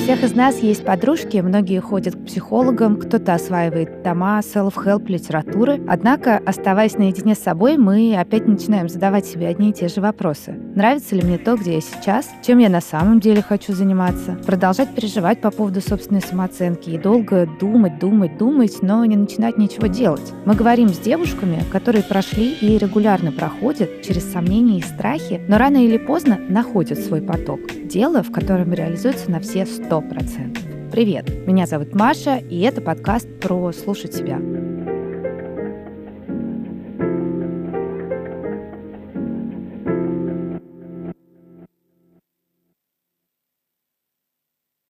всех из нас есть подружки, многие ходят к психологам, кто-то осваивает дома, self-help, литературы. Однако, оставаясь наедине с собой, мы опять начинаем задавать себе одни и те же вопросы. Нравится ли мне то, где я сейчас? Чем я на самом деле хочу заниматься? Продолжать переживать по поводу собственной самооценки и долго думать, думать, думать, но не начинать ничего делать. Мы говорим с девушками, которые прошли и регулярно проходят через сомнения и страхи, но рано или поздно находят свой поток. Дело, в котором реализуются на все 100%. Привет, меня зовут Маша, и это подкаст про «Слушать себя».